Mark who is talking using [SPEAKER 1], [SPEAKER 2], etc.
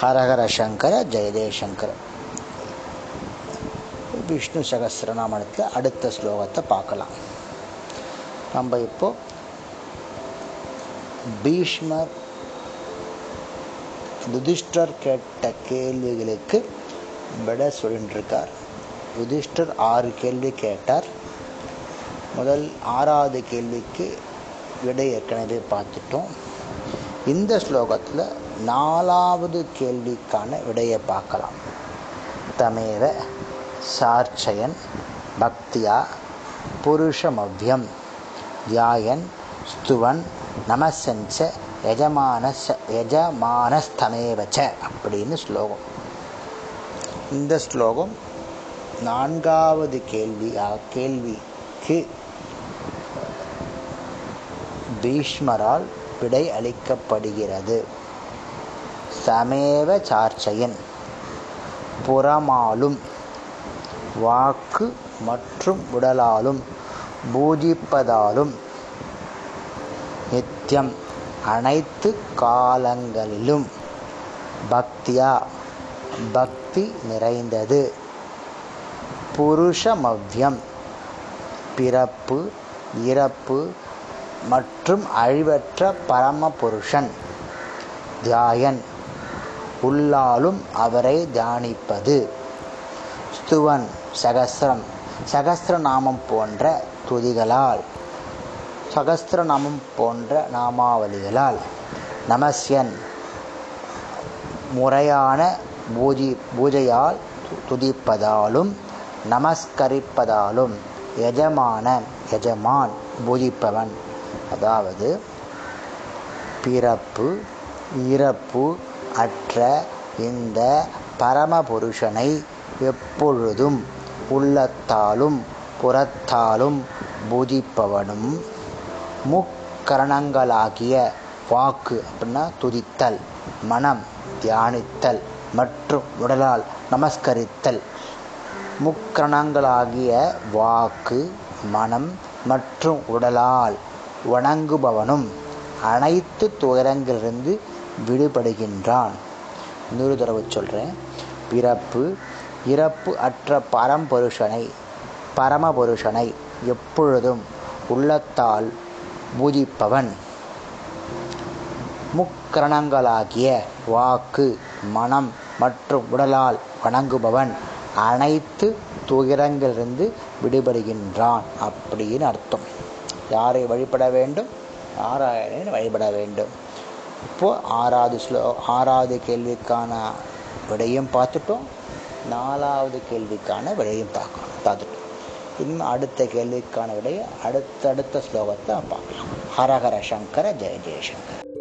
[SPEAKER 1] ஹரஹர சங்கர ஜெயதேசங்கர விஷ்ணு சகசிரநாமத்தில் அடுத்த ஸ்லோகத்தை பார்க்கலாம். நம்ம இப்போ பீஷ்மர் யுதிஷ்டர் கேட்ட கேள்விகளுக்கு விட சொல்லிட்டுருக்கார் யுதிஷ்டர் ஆறு கேள்வி கேட்டார். முதல் ஆறாவது கேள்விக்கு விடை ஏற்கனவே பார்த்துட்டோம். இந்த ஸ்லோகத்தில் நாலாவது கேள்விக்கான விடையை பார்க்கலாம். தமேவ சார்ச்சயன் பக்தியா புருஷமவ்யம் தியாயன் ஸ்துவன் நமசஞ்ச யஜமான யஜமானஸ்தமேவச்ச அப்படின்னு ஸ்லோகம். இந்த ஸ்லோகம் நான்காவது கேள்வி கேள்விக்கு பீஷ்மரால் விடை அளிக்கப்படுகிறது சமேவ சார்ச்சையன். புறமாலும் வாக்கு மற்றும் உடலாலும் பூஜிப்பதாலும் நித்தியம். அனைத்து காலங்களிலும் பக்தியா? பக்தி நிறைந்தது. புருஷமவ்யம். பிறப்பு இறப்பு மற்றும் அழிவற்ற பரமபுருஷன் தியாயன். உள்ளாலும் அவரை தியானிப்பது. ஸ்துவன் சகசிரம் சகசிரநாமம் போன்ற துதிகளால். சகஸ்திரநாமம் போன்ற நாமாவளிகளால் நமஸ்யன் முறையான பூஜி பூஜையால் துதிப்பதாலும் நமஸ்கரிப்பதாலும். எஜமான எஜமான் பூஜிப்பவன். அதாவது பிறப்பு இறப்பு அற்ற இந்த பரமபுருஷனை எப்பொழுதும் உள்ளத்தாலும் புறத்தாலும் புதிப்பவனும் முக்கரணங்களாகிய வாக்கு அப்படின்னா துதித்தல் மனம் தியானித்தல் மற்றும் உடலால் நமஸ்கரித்தல். முக்கரணங்களாகிய வாக்கு மனம் மற்றும் உடலால் வணங்குபவனும் அனைத்து துயரங்களிலிருந்து விடுபடுகின்றான். இன்னொரு தடவை சொல்கிறேன் பிறப்பு இறப்பு அற்ற பரம்புருஷனை பரமபுருஷனை எப்பொழுதும் உள்ளத்தால் பூஜிப்பவன். முக்கரணங்களாகிய வாக்கு மனம் மற்றும் உடலால் வணங்குபவன் அனைத்து துயரங்களிலிருந்து விடுபடுகின்றான் அப்படின்னு அர்த்தம். யாரை வழிபட வேண்டும்? நாராயணனை வழிபட வேண்டும். இப்போது ஆறாவது ஸ்லோ ஆறாவது கேள்விக்கான விடையும் பார்த்துட்டோம். நாலாவது கேள்விக்கான விடையும் பார்க்கணும் பார்த்துட்டோம். இன்னும் அடுத்த கேள்விக்கான விடையை அடுத்தடுத்த ஸ்லோகத்தை பார்க்கலாம். ஹரஹர சங்கர ஜெய ஜெயசங்கர்